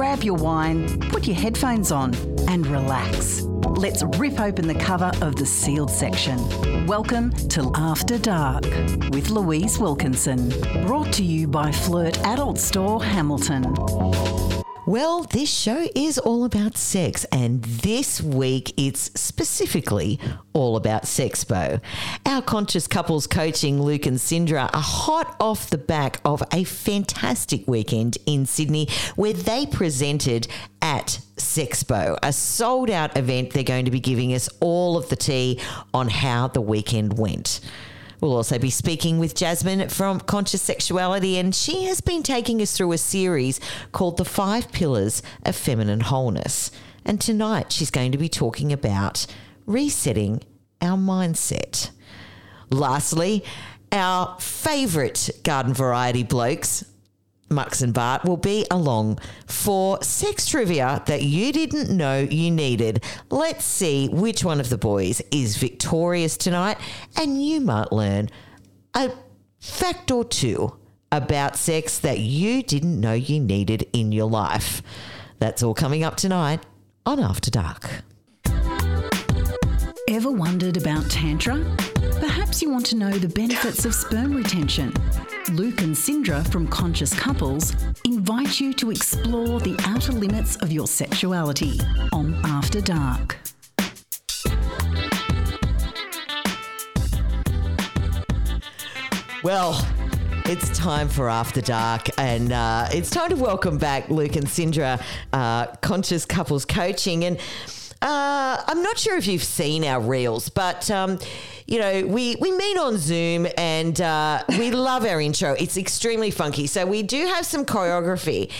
grab your wine, put your headphones on, and relax. Let's rip open the cover of the sealed section. Welcome to After Dark with Louise Wilkinson. Brought to you by Flirt Adult Store Hamilton. Well, this show is all about sex, and this week it's specifically all about Sexpo. Our conscious couples coaching, Luke and Cindra, are hot off the back of a fantastic weekend in Sydney where they presented at Sexpo, a sold out event. They're going to be giving us all of the tea on how the weekend went. We'll also be speaking with Jasmine from Conscious Sexuality, and she has been taking us through a series called The Five Pillars of Feminine Wholeness. And tonight she's going to be talking about resetting our mindset. Lastly, our favourite garden variety blokes, Mux and Bart will be along for sex trivia that you didn't know you needed. Let's see which one of the boys is victorious tonight, and you might learn a fact or two about sex that you didn't know you needed in your life. That's all coming up tonight on After Dark. Ever wondered about Tantra? Perhaps you want to know the benefits of sperm retention. Luke and Cindra from Conscious Couples invite you to explore the outer limits of your sexuality on After Dark. Well, it's time for After Dark, and uh, it's time to welcome back Luke and Cindra, uh, Conscious Couples Coaching. And uh, I'm not sure if you've seen our reels, but um, you know we we meet on Zoom and uh, we love our intro. It's extremely funky, so we do have some choreography.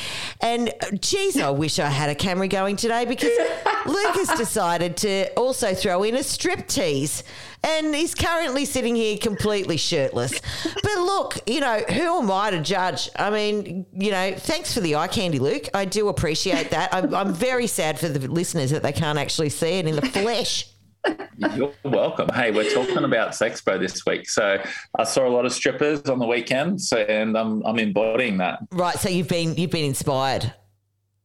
And uh, geez, I wish I had a camera going today because Luke has decided to also throw in a strip tease. And he's currently sitting here completely shirtless. But look, you know, who am I to judge? I mean, you know, thanks for the eye candy, Luke. I do appreciate that. I'm, I'm very sad for the listeners that they can't actually see it in the flesh. You're welcome. Hey, we're talking about Sexpo this week. So I saw a lot of strippers on the weekend, so, and I'm, I'm embodying that. Right. So you've been you've been inspired.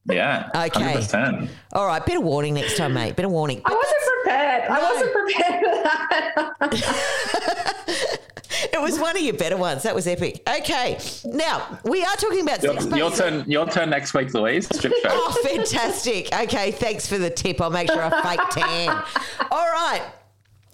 Yeah. Okay. 100%. All right. Bit of warning next time, mate. Bit of warning. I wasn't prepared. I wasn't prepared for that. It was one of your better ones. That was epic. Okay. Now we are talking about Your, sex. your turn. Your turn next week, Louise. Strip show. Oh, fantastic. Okay, thanks for the tip. I'll make sure I fake tan. All right.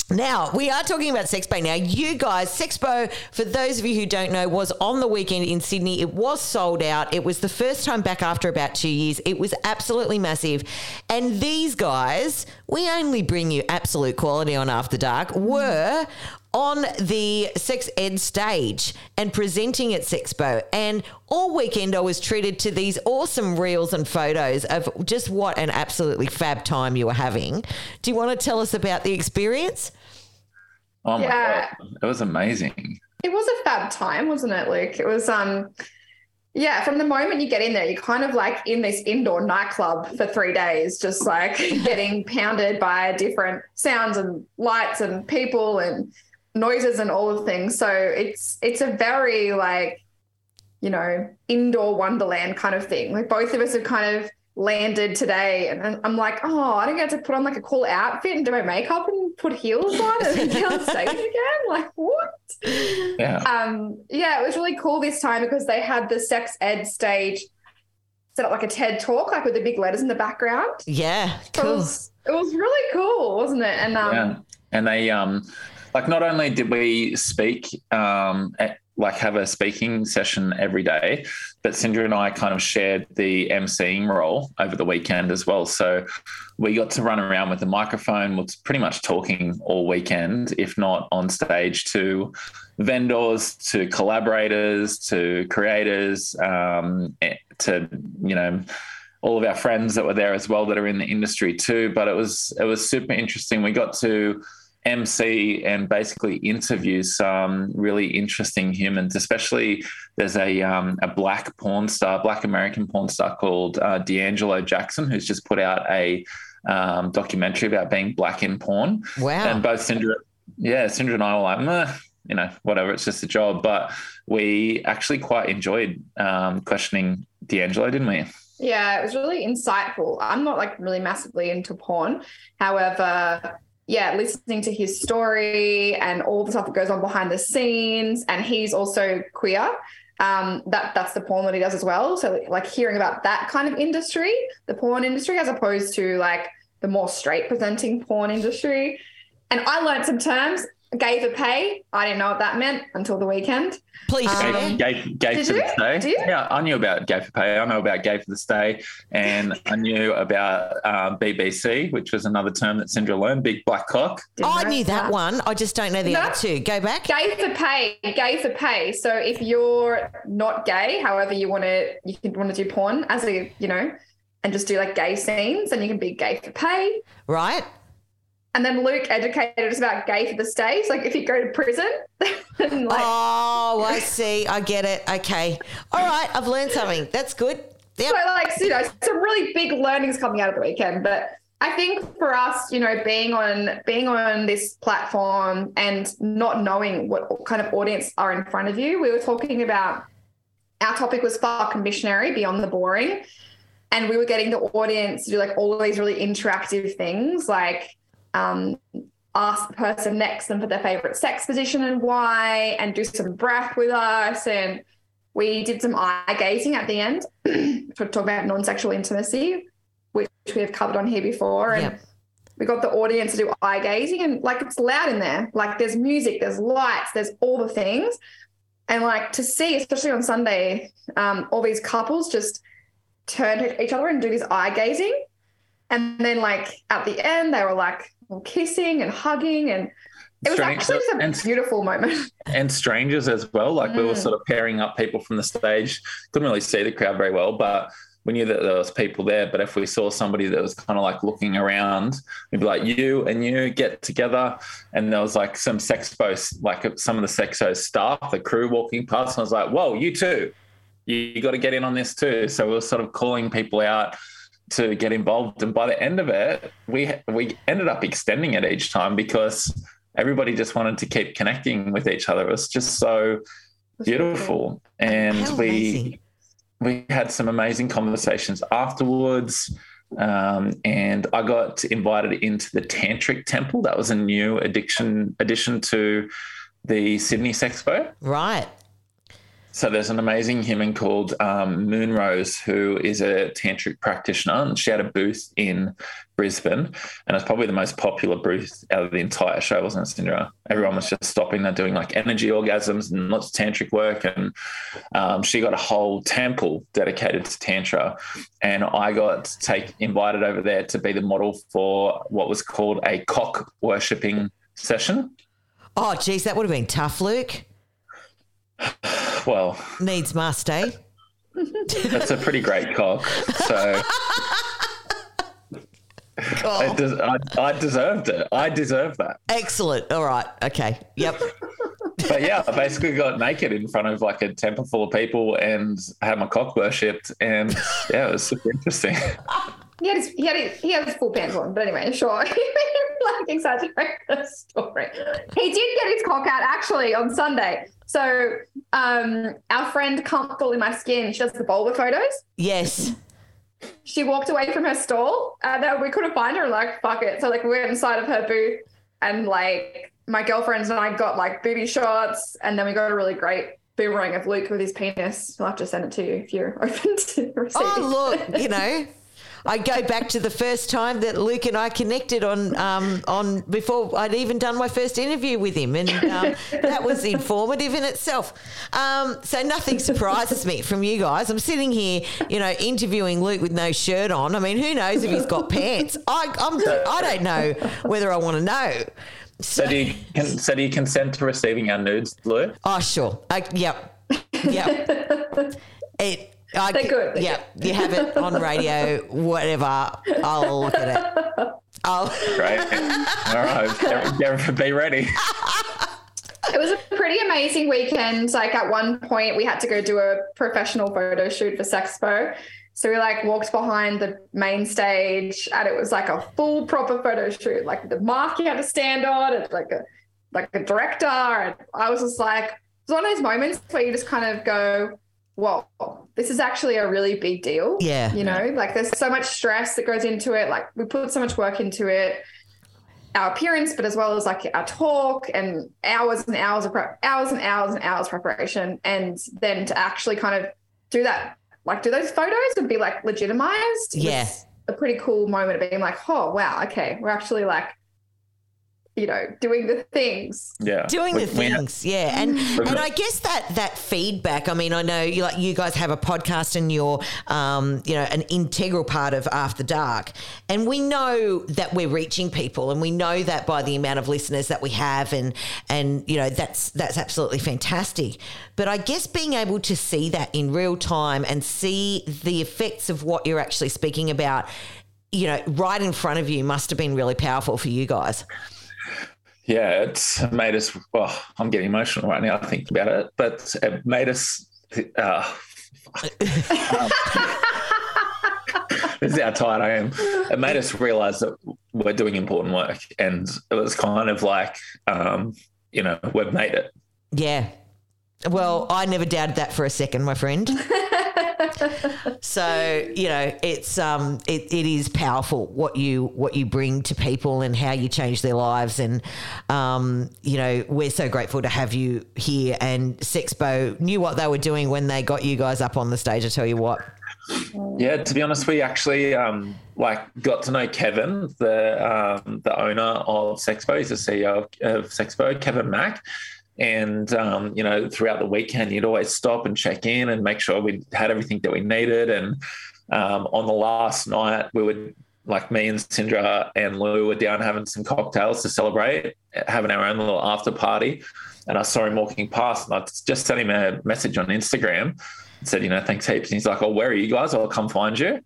Now, we are talking about Sexpo now. You guys, Sexpo, for those of you who don't know, was on the weekend in Sydney. It was sold out. It was the first time back after about two years. It was absolutely massive. And these guys, we only bring you absolute quality on After Dark, were on the sex ed stage and presenting at Sexpo. And all weekend I was treated to these awesome reels and photos of just what an absolutely fab time you were having. Do you want to tell us about the experience? Oh my Yeah. god, it was amazing. it was a fab time, wasn't it, Luke? It was um yeah, from the moment you get in there, you're kind of like in this indoor nightclub for three days, just like getting pounded by different sounds and lights and people and noises and all of things. So it's it's a very like, you know, indoor wonderland kind of thing. Like both of us have kind of landed today and I'm like, oh, I don't get to put on like a cool outfit and do my makeup and put heels on and get on stage again. Like what? Yeah. um yeah it was really cool this time because they had the sex ed stage set up like a ted talk like with the big letters in the background Yeah, it cool. was it was really cool wasn't it and um yeah. And they um like not only did we speak um at, like have a speaking session every day, but Cindra and I kind of shared the emceeing role over the weekend as well. So we got to run around with the microphone, was pretty much talking all weekend, if not on stage to vendors, to collaborators, to creators, um, eh, to you know all of our friends that were there as well that are in the industry too. But it was it was super interesting. We got to MC and basically interview some really interesting humans. Especially there's a um, a black porn star, black American porn star called uh, D'Angelo Jackson, who's just put out a um, documentary about being black in porn. Wow. And both Cinder, yeah, Cinder and I were like, Meh. you know, whatever, it's just a job. But we actually quite enjoyed um, questioning D'Angelo, didn't we? Yeah, it was really insightful. I'm not like really massively into porn. However, yeah, listening to his story and all the stuff that goes on behind the scenes, and he's also queer. Um, that that's the porn that he does as well. So like hearing about that kind of industry, the porn industry, as opposed to like the more straight presenting porn industry. And I learned some terms gay for pay. I didn't know what that meant until the weekend. Please Um, share. Gay, gay Did for you? the stay. Did you? Yeah, I knew about gay for pay. I know about gay for the stay, and I knew about um, BBC, which was another term that Cindra learned. Big black cock. Didn't I knew that one. I just don't know the No. other two. Go back. Gay for pay, gay for pay. So if you're not gay, however you want to, you can want to do porn as a, you know, and just do like gay scenes, and you can be gay for pay. Right? And then Luke educated us about gay for the stage. Like if you go to prison, and like oh, I see. I get it. Okay. All right. I've learned something. That's good. Yep. So like you know, some really big learnings coming out of the weekend. But I think for us, you know, being on being on this platform and not knowing what kind of audience are in front of you, we were talking about our topic was fuck missionary beyond the boring. And we were getting the audience to do like all of these really interactive things like um ask the person next them for their favorite sex position and why, and do some breath with us. And we did some eye gazing at the end to talk about non-sexual intimacy, which we have covered on here before. And Yep. we got the audience to do eye gazing, and like it's loud in there. Like there's music, there's lights, there's all the things. And like to see, especially on Sunday, um, all these couples just turn to each other and do this eye gazing. And then like at the end, they were like kissing and hugging and it was Strange- actually just a and- beautiful moment. and strangers as well. Like we were Mm. sort of pairing up people from the stage. Couldn't really see the crowd very well, but we knew that there was people there. But if we saw somebody that was kind of like looking around, we'd be like, "You and you get together." And there was like some sexpo, like some of the sexpo staff, the crew walking past, and I was like, "Whoa, you too! You, you got to get in on this too." So we were sort of calling people out to get involved. And by the end of it, we we ended up extending it each time because everybody just wanted to keep connecting with each other. It was just so beautiful, and How we amazing. we had some amazing conversations afterwards. Um, and I got invited into the Tantric Temple. That was a new addiction addition to the Sydney Sexpo. Right. So there's an amazing human called um, Moonrose who is a tantric practitioner, and she had a booth in Brisbane, and it's probably the most popular booth out of the entire show, wasn't it, Cindra? Everyone was just stopping there doing like energy orgasms and lots of tantric work, and um, she got a whole temple dedicated to tantra, and I got take invited over there to be the model for what was called a cock worshipping session. Oh, geez, that would have been tough, Luke. Well, Needs must, eh? That's a pretty great cock. So I, des- I, I deserved it. I deserved that. Excellent. All right. Okay. Yep. But yeah, I basically got naked in front of like a temple full of people and had my cock worshipped. And yeah, it was super interesting. He had his he had his, he had his full pants on, but anyway, sure. like exaggerate the story. He did get his cock out actually on Sunday. So um our friend Comfortable in My Skin, she does the boudoir photos. Yes. She walked away from her stall and then we couldn't find her like fuck it. So like we went inside of her booth and like my girlfriends and I got like booby shots and then we got a really great boomerang of Luke with his penis. I'll have to send it to you if you're open to receiving. Oh, look, you know, I go back to the first time that Luke and I connected on um, on before I'd even done my first interview with him, and um, that was informative in itself. Um, so nothing surprises me from you guys. I'm sitting here, you know, interviewing Luke with no shirt on. I mean, who knows if he's got pants? I I'm, I don't know whether I want to know. So do you, can, so do you consent to receiving our nudes, Lou? Oh, sure. I, yep. Yep. it. I, They're good, they're Yeah, you have it on radio, whatever. I'll look at it. I'll. Great. All right. Get, get, be ready. It was a pretty amazing weekend. Like at one point, we had to go do a professional photo shoot for Sexpo. So we like walked behind the main stage, and it was like a full proper photo shoot. Like the mark you had to stand on, it's like a like a director. And I was just like, it's one of those moments where you just kind of go, "Whoa, this is actually a really big deal." Yeah. you know, like there's so much stress that goes into it. Like we put so much work into it, our appearance, but as well as like our talk and hours and hours of prep, hours and hours and hours preparation, and then to actually kind of do that, like do those photos and be like legitimized. Yeah. a pretty cool moment of being like, oh wow, okay, we're actually like, you know, doing the things. Yeah. doing the things yeah and and i guess that that feedback i mean i know you like you guys have a podcast and you're um you know an integral part of after dark and we know that we're reaching people and we know that by the amount of listeners that we have and and you know that's that's absolutely fantastic but i guess being able to see that in real time and see the effects of what you're actually speaking about you know right in front of you must have been really powerful for you guys Yeah, it's made us. Well, I'm getting emotional right now thinking about it, but it made us. Uh, this is how tired I am. It made us realize that we're doing important work, and it was kind of like, um, you know, we've made it. Yeah. Well, I never doubted that for a second, my friend. so you know, it's um, it, it is powerful what you what you bring to people and how you change their lives, and um, you know, we're so grateful to have you here. And Sexpo knew what they were doing when they got you guys up on the stage. I tell you what. Yeah, to be honest, we actually um, like got to know Kevin, the um, the owner of Sexpo. He's the CEO of, of Sexpo, Kevin Mack. And um, you know, throughout the weekend, you'd always stop and check in and make sure we had everything that we needed. And um, on the last night, we would like me and Cindra and Lou were down having some cocktails to celebrate, having our own little after party. And I saw him walking past, and I just sent him a message on Instagram and said, you know, thanks heaps. And he's like, oh, where are you guys? I'll come find you.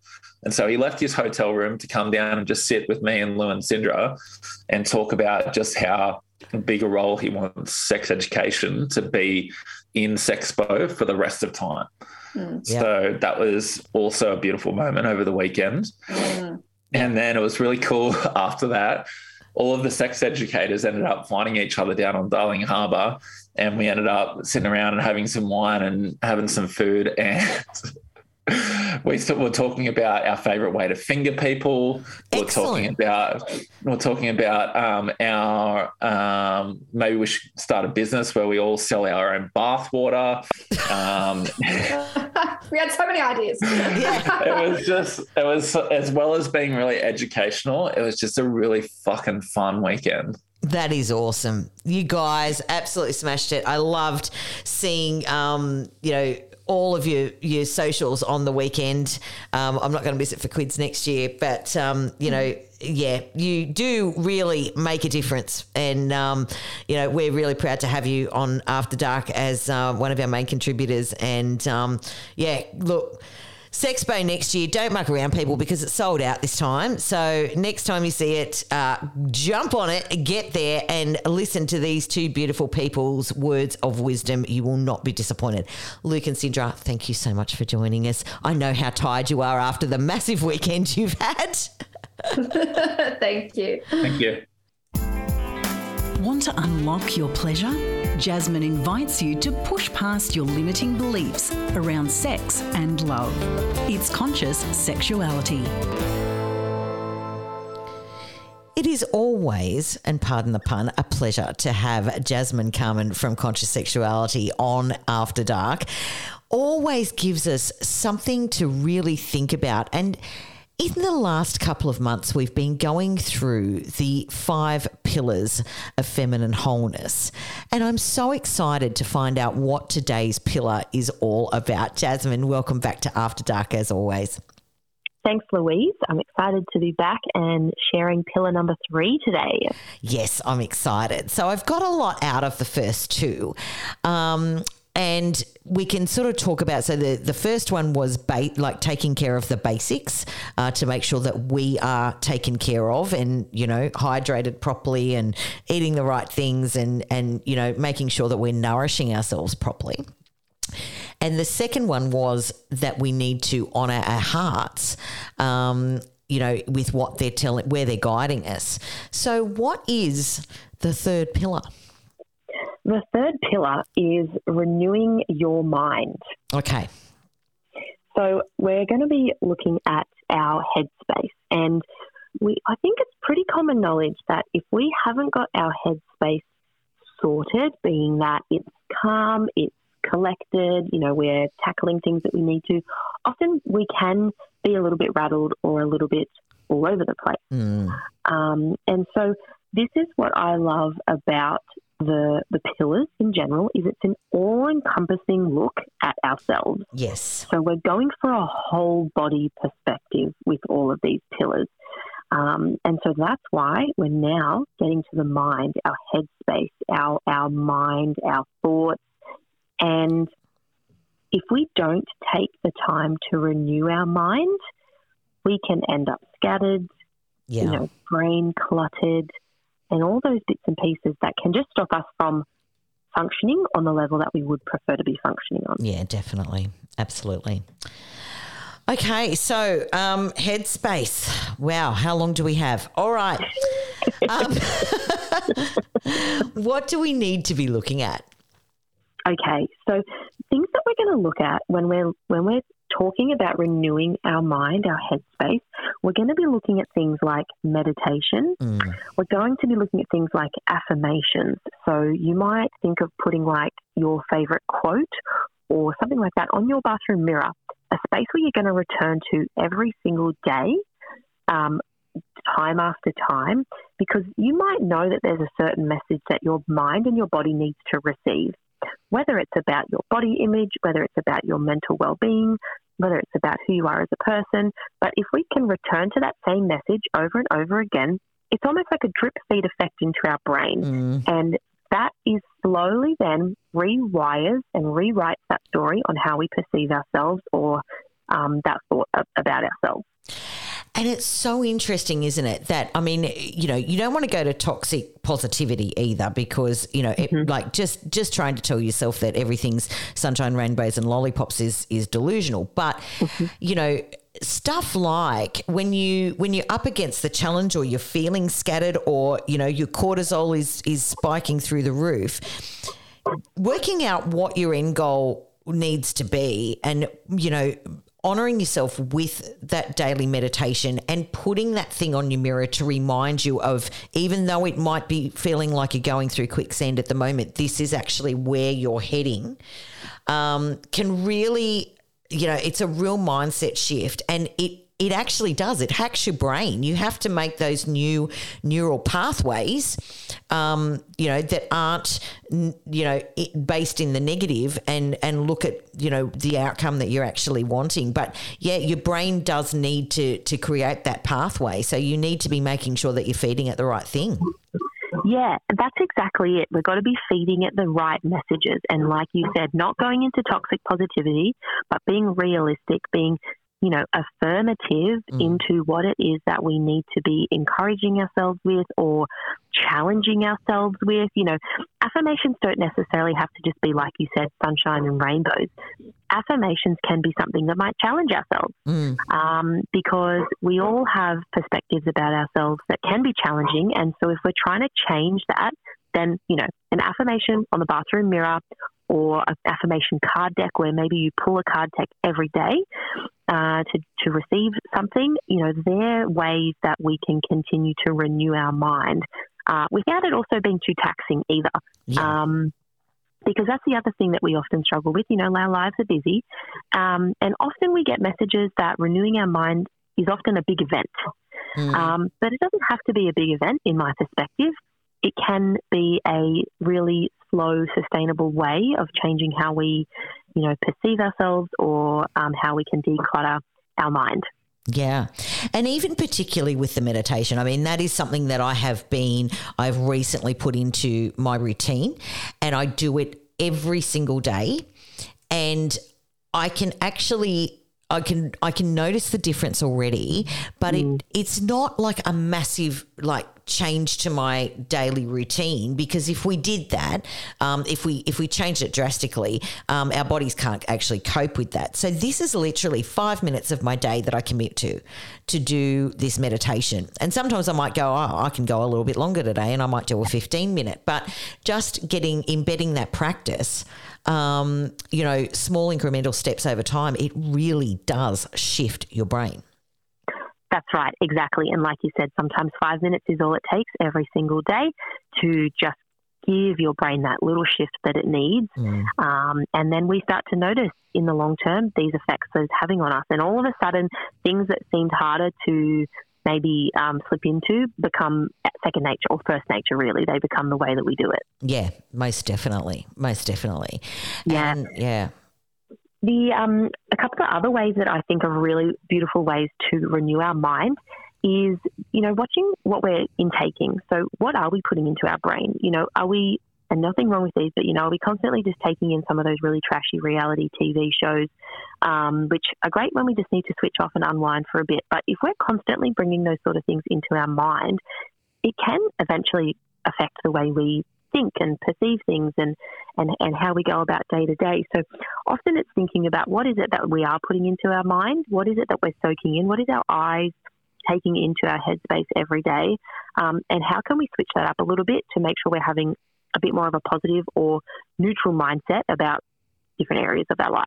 And so he left his hotel room to come down and just sit with me and Lou and Cindra and talk about just how big a role he wants sex education to be in Sexpo for the rest of time. Hmm. So that was also a beautiful moment over the weekend. Hmm. And then it was really cool after that. All of the sex educators ended up finding each other down on Darling Harbour, and we ended up sitting around and having some wine and having some food. And we st- were talking about our favourite way to finger people. We We're talking about we're talking about um, our um, maybe we should start a business where we all sell our own bath water. Um, we had so many ideas. it was just it was as well as being really educational it was just a really fucking fun weekend That is awesome. You guys absolutely smashed it. I loved seeing, um, you know, all of your your socials on the weekend. Um, I'm not going to miss it for quids next year, but um, you know, yeah, you do really make a difference, and um, you know, we're really proud to have you on After Dark as uh, one of our main contributors. And um, yeah, look. Sexpo next year, don't muck around, people, because it's sold out this time. So next time you see it, uh, jump on it, get there, and listen to these two beautiful people's words of wisdom. You will not be disappointed. Luke and Cindra, thank you so much for joining us. I know how tired you are after the massive weekend you've had. Thank you. thank you Want to unlock your pleasure? Jasmine invites you to push past your limiting beliefs around sex and love. It's conscious sexuality. It is always, and pardon the pun, a pleasure to have Jasmine Carmen from Conscious Sexuality on After Dark. Always gives us something to really think about. And in the last couple of months, we've been going through the five pillars of feminine wholeness. And I'm so excited to find out what today's pillar is all about. Jasmine, welcome back to After Dark as always. Thanks, Louise. I'm excited to be back and sharing pillar number three today. Yes, I'm excited. So I've got a lot out of the first two. Um, and we can sort of talk about so the, the first one was ba- like taking care of the basics uh, to make sure that we are taken care of and you know hydrated properly and eating the right things and and you know making sure that we're nourishing ourselves properly and the second one was that we need to honor our hearts, um, you know, with what they're telling, where they're guiding us. So, what is the third pillar? The third pillar is renewing your mind. Okay. So we're going to be looking at our headspace, and we I think it's pretty common knowledge that if we haven't got our headspace sorted, being that it's calm, it's collected, you know, we're tackling things that we need to, often we can be a little bit rattled or a little bit all over the place. Mm. Um, and so this is what I love about the the pillars in general is it's an all encompassing look at ourselves. Yes. So we're going for a whole body perspective with all of these pillars. Um, and so that's why we're now getting to the mind, our headspace, our our mind, our thoughts, and if we don't take the time to renew our mind, we can end up scattered, Yeah. you know, brain cluttered, and all those bits and pieces that can just stop us from functioning on the level that we would prefer to be functioning on. Yeah, definitely. Absolutely. Okay, so um, headspace. Wow, how long do we have? All right. Um, what do we need to be looking at? Okay, so things that we're going to look at when we're when we're talking about renewing our mind, our headspace, we're going to be looking at things like meditation. Mm. We're going to be looking at things like affirmations. So you might think of putting like your favorite quote or something like that on your bathroom mirror, a space where you're going to return to every single day. Um, time after time, because you might know that there's a certain message that your mind and your body needs to receive whether it's about your body image, whether it's about your mental well being, whether it's about who you are as a person. But if we can return to that same message over and over again, it's almost like a drip feed effect into our brain. Mm. And that is slowly then rewires and rewrites that story on how we perceive ourselves or um, that thought about ourselves. And it's so interesting, isn't it? That I mean, you know, you don't want to go to toxic positivity either, because you know, it, mm-hmm. like just just trying to tell yourself that everything's sunshine, rainbows, and lollipops is is delusional. But mm-hmm. you know, stuff like when you when you're up against the challenge, or you're feeling scattered, or you know, your cortisol is is spiking through the roof. Working out what your end goal needs to be, and you know honoring yourself with that daily meditation and putting that thing on your mirror to remind you of even though it might be feeling like you're going through quicksand at the moment this is actually where you're heading um, can really you know it's a real mindset shift and it it actually does. It hacks your brain. You have to make those new neural pathways um, you know that aren't you know based in the negative and and look at you know the outcome that you're actually wanting. But yeah your brain does need to to create that pathway. So you need to be making sure that you're feeding it the right thing. Yeah, that's exactly it. We've got to be feeding it the right messages. And like you said, not going into toxic positivity, but being realistic, being, you know, affirmative into what it is that we need to be encouraging ourselves with or challenging ourselves with. You know, affirmations don't necessarily have to just be, like you said, sunshine and rainbows. Affirmations can be something that might challenge ourselves Mm. um, because we all have perspectives about ourselves that can be challenging. And so, if we're trying to change that, then, you know, an affirmation on the bathroom mirror or an affirmation card deck where maybe you pull a card deck every day uh, to, to receive something, you know, they're ways that we can continue to renew our mind uh, without it also being too taxing either. Yeah. Um, because that's the other thing that we often struggle with. You know, our lives are busy, um, and often we get messages that renewing our mind is often a big event. Mm. Um, but it doesn't have to be a big event, in my perspective. It can be a really slow, sustainable way of changing how we, you know, perceive ourselves or um, how we can declutter our mind. Yeah. And even particularly with the meditation, I mean, that is something that I have been, I've recently put into my routine and I do it every single day. And I can actually I can I can notice the difference already, but it it's not like a massive like change to my daily routine because if we did that, um, if we if we changed it drastically, um, our bodies can't actually cope with that. So this is literally five minutes of my day that I commit to to do this meditation. And sometimes I might go, oh, I can go a little bit longer today, and I might do a fifteen minute. But just getting embedding that practice um, you know, small incremental steps over time, it really does shift your brain. That's right, exactly. And like you said, sometimes five minutes is all it takes every single day to just give your brain that little shift that it needs. Mm. Um, and then we start to notice in the long term these effects that it's having on us. And all of a sudden, things that seemed harder to maybe um, slip into become second nature or first nature, really. They become the way that we do it. Yeah, most definitely. Most definitely. Yeah. And, yeah. The um, a couple of other ways that I think are really beautiful ways to renew our mind is you know watching what we're intaking. So what are we putting into our brain? You know, are we and nothing wrong with these, but you know, are we constantly just taking in some of those really trashy reality TV shows, um, which are great when we just need to switch off and unwind for a bit. But if we're constantly bringing those sort of things into our mind, it can eventually affect the way we think and perceive things and, and, and how we go about day to day. So often it's thinking about what is it that we are putting into our mind? What is it that we're soaking in? What is our eyes taking into our headspace every day? Um, and how can we switch that up a little bit to make sure we're having a bit more of a positive or neutral mindset about different areas of our life?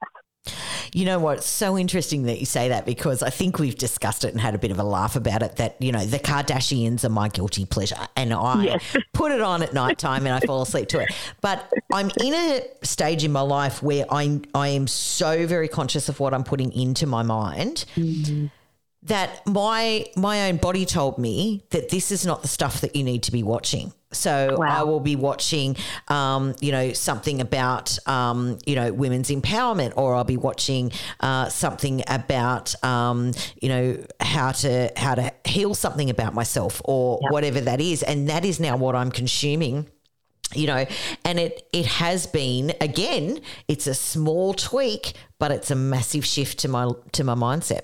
You know what? It's so interesting that you say that because I think we've discussed it and had a bit of a laugh about it that, you know, the Kardashians are my guilty pleasure. And I yes. put it on at night time and I fall asleep to it. But I'm in a stage in my life where I, I am so very conscious of what I'm putting into my mind. Mm-hmm that my my own body told me that this is not the stuff that you need to be watching. So wow. I will be watching, um, you know, something about, um, you know, women's empowerment, or I'll be watching uh, something about, um, you know, how to how to heal something about myself, or yep. whatever that is, and that is now what I'm consuming you know and it it has been again it's a small tweak but it's a massive shift to my to my mindset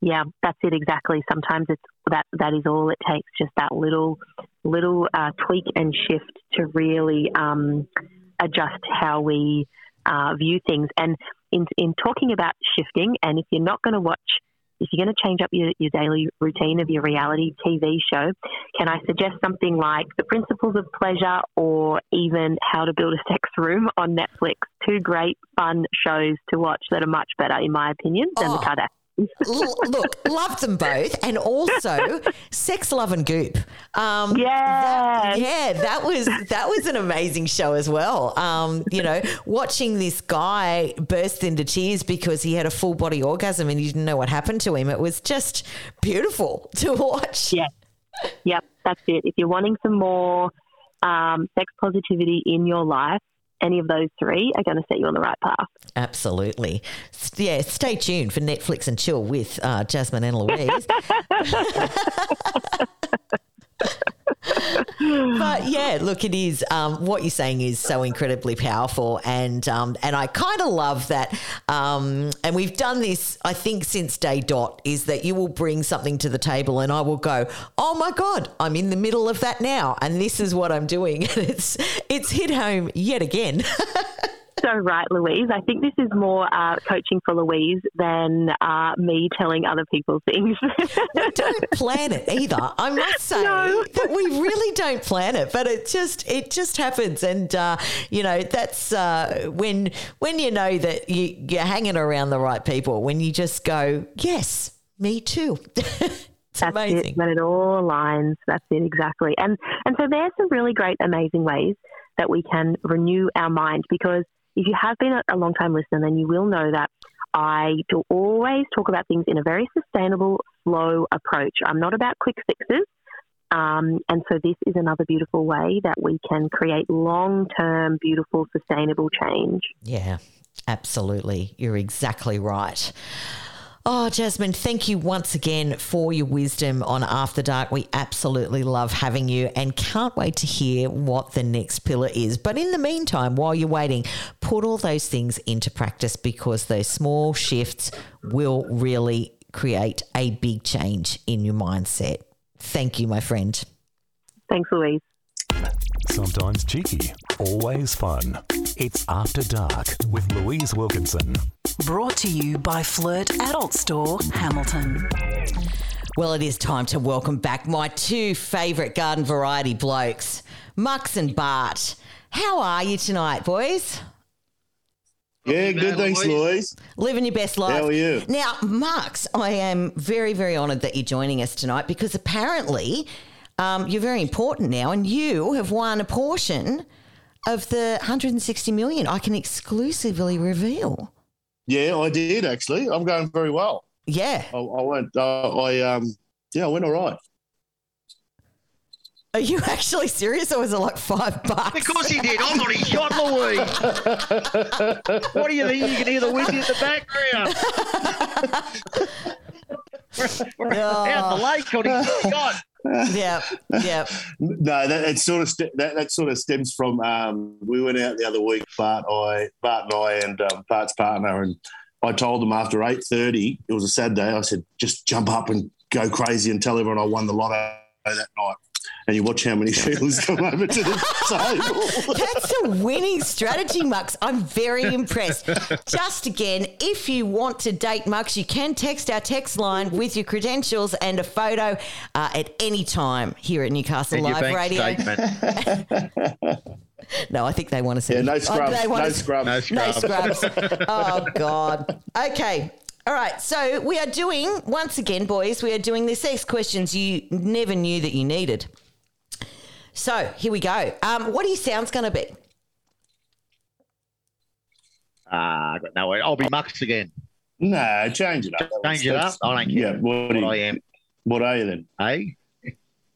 yeah, that's it exactly. Sometimes it's that that is all it takes, just that little little uh, tweak and shift to really um, adjust how we uh, view things. And in in talking about shifting, and if you're not going to watch, if you're going to change up your, your daily routine of your reality TV show, can I suggest something like The Principles of Pleasure or even How to Build a Sex Room on Netflix? Two great fun shows to watch that are much better, in my opinion, than oh. the Kardashians look, love them both, and also Sex, Love, and Goop. Um, yeah, yeah, that was that was an amazing show as well. Um, you know, watching this guy burst into tears because he had a full body orgasm and you didn't know what happened to him. It was just beautiful to watch. Yeah, yep, that's it. If you're wanting some more um, sex positivity in your life, any of those three are going to set you on the right path. Absolutely. Yeah, stay tuned for Netflix and Chill with uh, Jasmine and Louise. but yeah, look, it is. Um, what you're saying is so incredibly powerful, and um, and I kind of love that. Um, and we've done this, I think, since day dot. Is that you will bring something to the table, and I will go, "Oh my god, I'm in the middle of that now, and this is what I'm doing." And it's it's hit home yet again. so right, Louise. I think this is more uh, coaching for Louise than uh, me telling other people things. we don't plan it either. I must say no. that we really don't plan it, but it just it just happens, and uh, you know that's uh, when when you know that you, you're hanging around the right people. When you just go, yes, me too. It's That's amazing. it. When it all aligns, that's it exactly. And and so there's some really great, amazing ways that we can renew our mind because if you have been a long time listener, then you will know that I do always talk about things in a very sustainable, slow approach. I'm not about quick fixes. Um, and so this is another beautiful way that we can create long term, beautiful, sustainable change. Yeah, absolutely. You're exactly right. Oh, Jasmine, thank you once again for your wisdom on After Dark. We absolutely love having you and can't wait to hear what the next pillar is. But in the meantime, while you're waiting, put all those things into practice because those small shifts will really create a big change in your mindset. Thank you, my friend. Thanks, Louise. Sometimes cheeky, always fun. It's After Dark with Louise Wilkinson. Brought to you by Flirt Adult Store, Hamilton. Well, it is time to welcome back my two favourite garden variety blokes, Mux and Bart. How are you tonight, boys? Yeah, good. Thanks, Louise. Living your best life. How are you? Now, Mux, I am very, very honoured that you're joining us tonight because apparently um, you're very important now and you have won a portion of the 160 million I can exclusively reveal. Yeah, I did actually. I'm going very well. Yeah. I, I went. Uh, I um. Yeah, I went all right. Are you actually serious or was it like five bucks? Of course he did. I'm got a shot, Louise. what do you think? You can hear the wind in the background. We're, we're out the lake got his shot. Yeah, yeah. No, that it sort of st- that, that sort of stems from. Um, we went out the other week, Bart, I, Bart and I, and um, Bart's partner, and I told them after eight thirty, it was a sad day. I said, just jump up and go crazy and tell everyone I won the lotto that night. And you watch how many Sheilas come over to the table. That's a winning strategy, Mux. I'm very impressed. Just again, if you want to date Mux, you can text our text line with your credentials and a photo uh, at any time here at Newcastle And your Live bank Radio. statement. No, I think they want to see. Yeah, no oh, scrubs. they want no to- scrubs. No No scrubs. scrubs. oh God. Okay. All right. So we are doing once again, boys. We are doing the sex questions you never knew that you needed. So here we go. Um, what are your sounds going to be? Ah, I got no way. I'll be Mux again. No, change it up. Change it up. I don't care Yeah, what, what are I you, am. what are you then? Hey?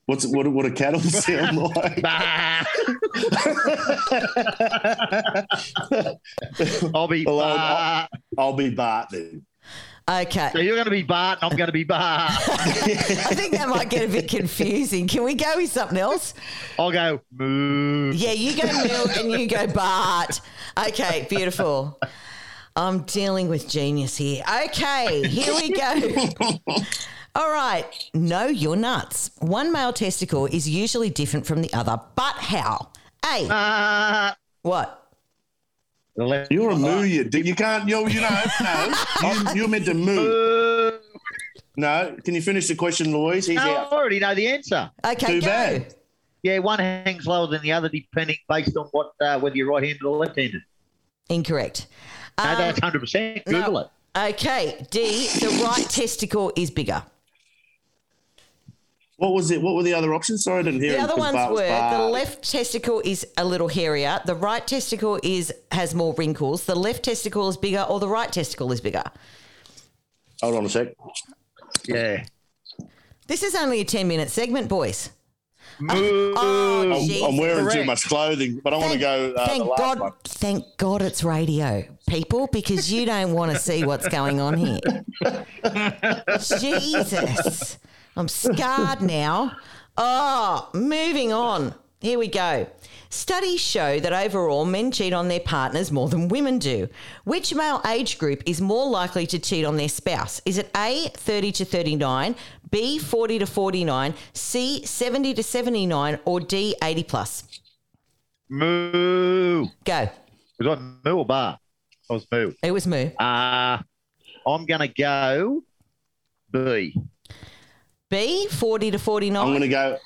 What's what? What do cattle sound like? I'll be Well, I'll- Bart. I'll be Bart then. Okay. So you're going to be Bart and I'm going to be Bart. I think that might get a bit confusing. Can we go with something else? I'll go moo. Yeah, you go Milk and you go Bart. Okay, beautiful. I'm dealing with genius here. Okay, here we go. All right. Know your nuts. One male testicle is usually different from the other, but how? A. Ah. What? The left- You're a moo. You, you can't. You, you know. No, you, you're meant to moo. Moo. No. Can you finish the question, Louise? He's No, I out. already know the answer. Okay, Too go. bad. Yeah, one hangs lower than the other, depending based on what uh, whether you're right-handed or left-handed. Incorrect. No, Um, that's hundred percent. Google no. it. Okay, D. The right testicle is bigger. What was it? What were the other options? Sorry, I didn't hear. The it other 'cause ones Bart was were the left testicle is a little hairier, the right testicle is has more wrinkles, the left testicle is bigger, or the right testicle is bigger. Hold on a sec. Yeah. This is only a ten minute segment, boys. Moo. Oh, I'm. I'm wearing too much clothing, but I want to go. Uh, thank the last God, one. thank God it's radio, people, because you don't want to see what's going on here. Jesus, I'm scarred now. Oh, moving on. Here we go. Studies show that overall men cheat on their partners more than women do. Which male age group is more likely to cheat on their spouse? Is it A, 30 to 39, B, 40 to 49, C, 70 to 79, or D, 80 plus? Moo. Go. Was I moo or bar? I was moo. It was Moo. Uh, I'm going to go B. B, 40 to 49. I'm going to go.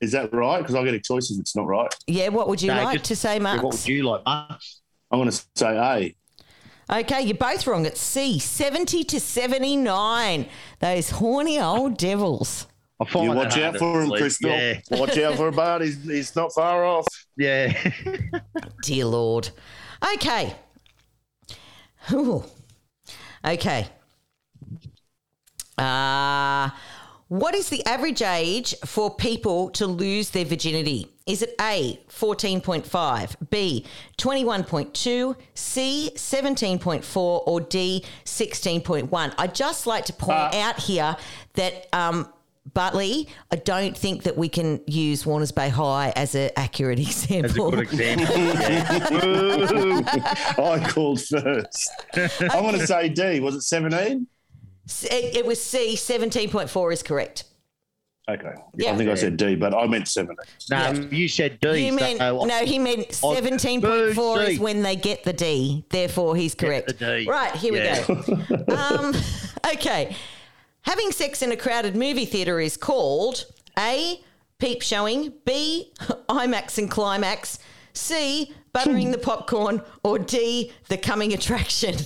Is that right? Because I get a choice if it's not right. yeah, what would you No, like just- to say, Yeah, Mark? what would you like, Mux? I'm going to say A. Okay, you're both wrong. It's C, 70 to 79. Those horny old devils. I find You that watch out for him. Crystal. Yeah. Watch out for Bart. He's, he's not far off. Yeah. Dear Lord. Okay. Ooh. Okay. Uh, What is the average age for people to lose their virginity? Is it A, 14.5, B, 21.2, C, 17.4, or D, 16.1? I'd just like to point Uh, out here that, um, Bartley, I don't think that we can use Warners Bay High as an accurate That's a example. good example. I called first. I'm going to say D. Was it 17? It, it was C, 17.4 is correct. Okay. Yeah. I think I said D, but I meant 17. No, you said D. You meant, so no, he meant Oh, 17.4 C. is when they get the D. Therefore, he's correct. the D. Right, here Yeah. we go. um, okay. Having sex in a crowded movie theatre is called A, peep showing, B, IMAX and climax, C, buttering the popcorn, or D, the coming attraction.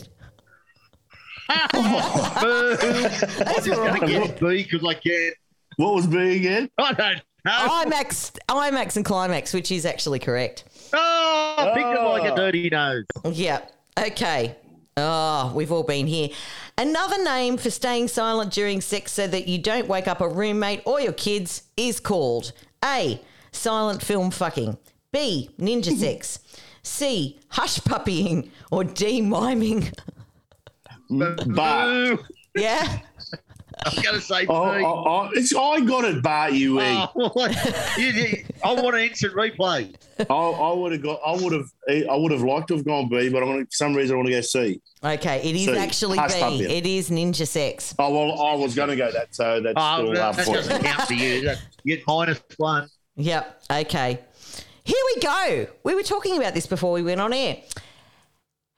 Boo. I'm just going to get B because I can't. What was B again? I don't know. IMAX, IMAX and climax, which is actually correct. Oh, I picked it like a oh. dirty nose. Yeah. Okay. Oh, we've all been here. Another name for staying silent during sex so that you don't wake up a roommate or your kids is called A. Silent film fucking. B. Ninja sex. C. Hush puppying. Or D. Miming. Mm-hmm. Bart. Yeah. I was going to say Oh, oh, oh, it's, I got it, Bart, you E. Oh, what? You- you- I want an instant replay. I, I would have got. I would have. I would have liked to have gone B, but I'm gonna, for some reason I want to go C. Okay. It is C. actually Hush B. puppying. It is ninja sex. Oh well, I was going to go that, so that's Oh, still that, half that point. doesn't count for you. That- You get minus one. Yep. Okay. Here we go. We were talking about this before we went on air.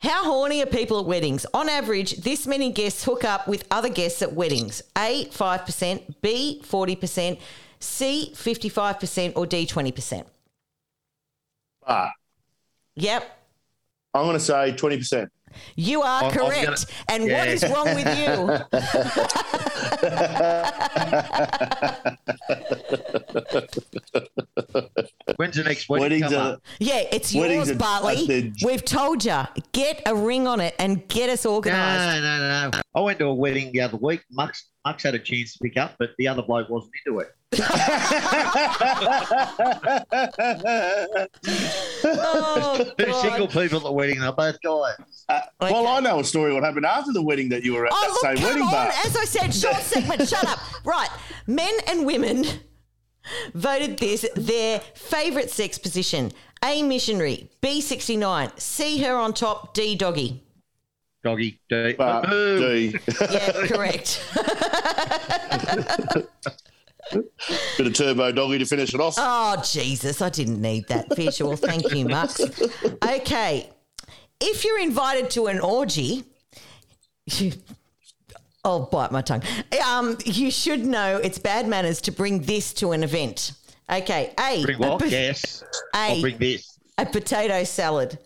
How horny are people at weddings? On average, this many guests hook up with other guests at weddings. A, 5%, B, 40%, C, 55%, or D, 20%. Bart. Yep. I'm going to say twenty percent. You are I'm- I'm correct. gonna- and what Yeah. is wrong with you? When's the next wedding Weddings come are. up? Yeah, it's yours, Bartley. are We've told you. Get a ring on it and get us organised. No, no, no. I went to a wedding the other week. Mux, Mux had a chance to pick up, but the other bloke wasn't into it. Oh, Two single people at the wedding, they're both guys. Uh, well, I know a story what happened after the wedding that you were at Oh, that look, same come wedding, on. Bart. As I said, short segment. Shut up. Right. Men and women voted this their favourite sex position. A, missionary. B, 69. C, her on top. D, doggy. Doggy. D. Bart, D. Yeah, correct. Bit of turbo doggy to finish it off. Oh, Jesus. I didn't need that visual. Thank you, Max. Okay. If you're invited to an orgy, I'll bite my tongue. Um, you should know it's bad manners to bring this to an event. Okay. A. Bring what? po- Yes. A. I'll bring this. a potato salad.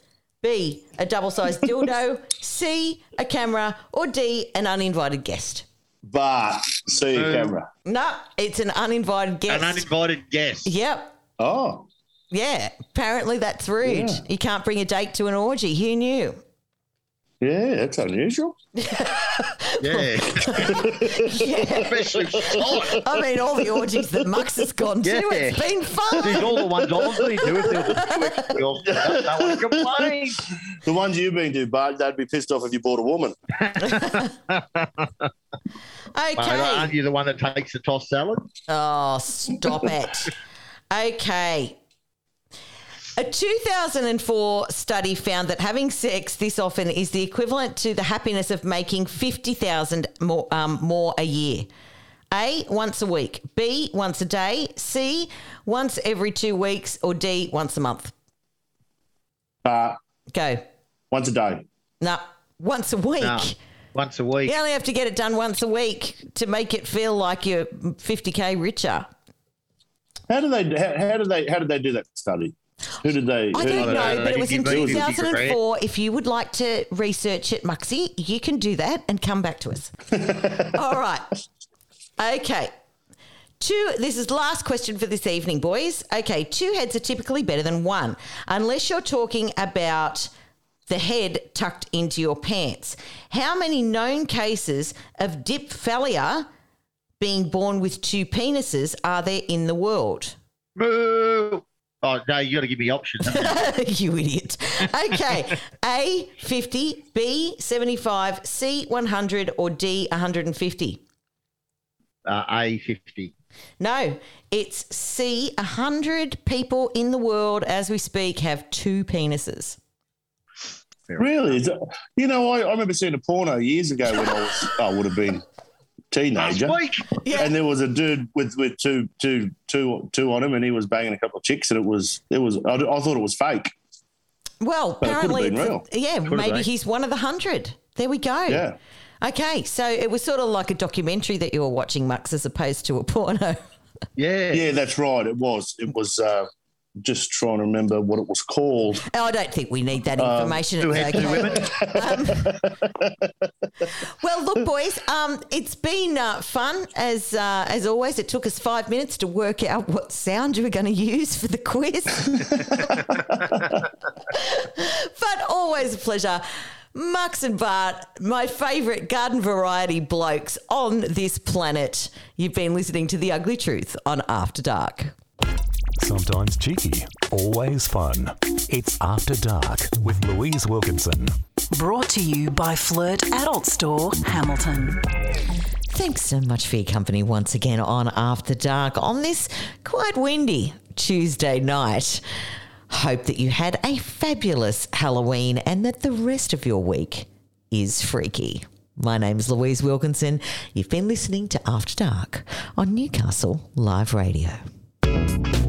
B. A double sized dildo. C. A camera. Or D. An uninvited guest. Bart, see your camera. No, it's an uninvited guest. An uninvited guest. yep. Oh, Yeah. Apparently that's rude. Yeah. You can't bring a date to an orgy. Who knew? yeah, that's unusual. Yeah. Especially shot. I mean, all the orgies that Mux has gone to, it's been fun. These all the ones I've been to. If there was a two extra no one complain. The ones you've been to, Bart, they'd be pissed off if you bought a woman. Mate, Okay. aren't you the one that takes the tossed salad? Oh, stop it. Okay. A 2004 study found that having sex this often is the equivalent to the happiness of making 50,000 more, um, more a year. A, once a week. B, once a day. C, once every two weeks. Or D, once a month. Bart, Go. once a day. No, once a week. No. Once a week. You only have to get it done once a week to make it feel like you're 50k richer. How do they? How, how did they? How did they do that study? Who did they? I don't did know, know. but it was in Give me 50 2004. If you would like to research it, Muxie, you can do that and come back to us. All right. Okay. Two, this is last question for this evening, boys. Okay, two heads are typically better than one, unless you're talking about the head tucked into your pants. How many known cases of diphallia being born with two penises are there in the world? Boo. Oh no, you got to give me options. you? idiot. Okay. A, 50, B, 75, C, 100, or D, 150? uh, A fifty. No, it's C, 100 people in the world as we speak have two penises. Really? Is it- you know, I, I remember seeing a porno years ago when I was, I would have been teenager. Yeah. And there was a dude with, with two, two, two, two on him, and he was banging a couple of chicks, and it was, it was. I, I thought it was fake. Well, But it could have apparently, been it's- yeah, maybe been. he's one of the hundred. There we go. Yeah. Okay, so it was sort of like a documentary that you were watching, Mux, as opposed to a porno. Yeah. Yeah, that's right. It was. It was. Uh, just trying to remember what it was called. Oh, I don't think we need that Um, information. It's head, okay. women. Well, look, boys, um, it's been uh, fun as uh, as always. It took us five minutes to work out what sound you were going to use for the quiz, but always a pleasure. Mux and Bart, my favourite garden variety blokes on this planet. You've been listening to The Ugly Truth on After Dark. Sometimes cheeky, always fun. It's After Dark with Louise Wilkinson. Brought to you by Flirt Adult Store, Hamilton. Thanks so much for your company once again on After Dark on this quite windy Tuesday night. Hope that you had a fabulous Halloween and that the rest of your week is freaky. My name's Louise Wilkinson. You've been listening to After Dark on Newcastle Live Radio.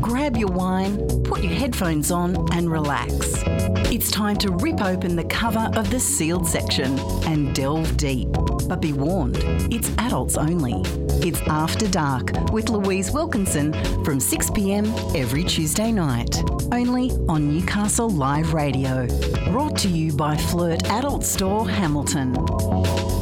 Grab your wine, put your headphones on, and relax. It's time to rip open the cover of the sealed section and delve deep. But be warned, it's adults only. It's After Dark with Louise Wilkinson from 6 pm every Tuesday night. Only on Newcastle Live Radio. Brought to you by Flirt Adult Store Hamilton.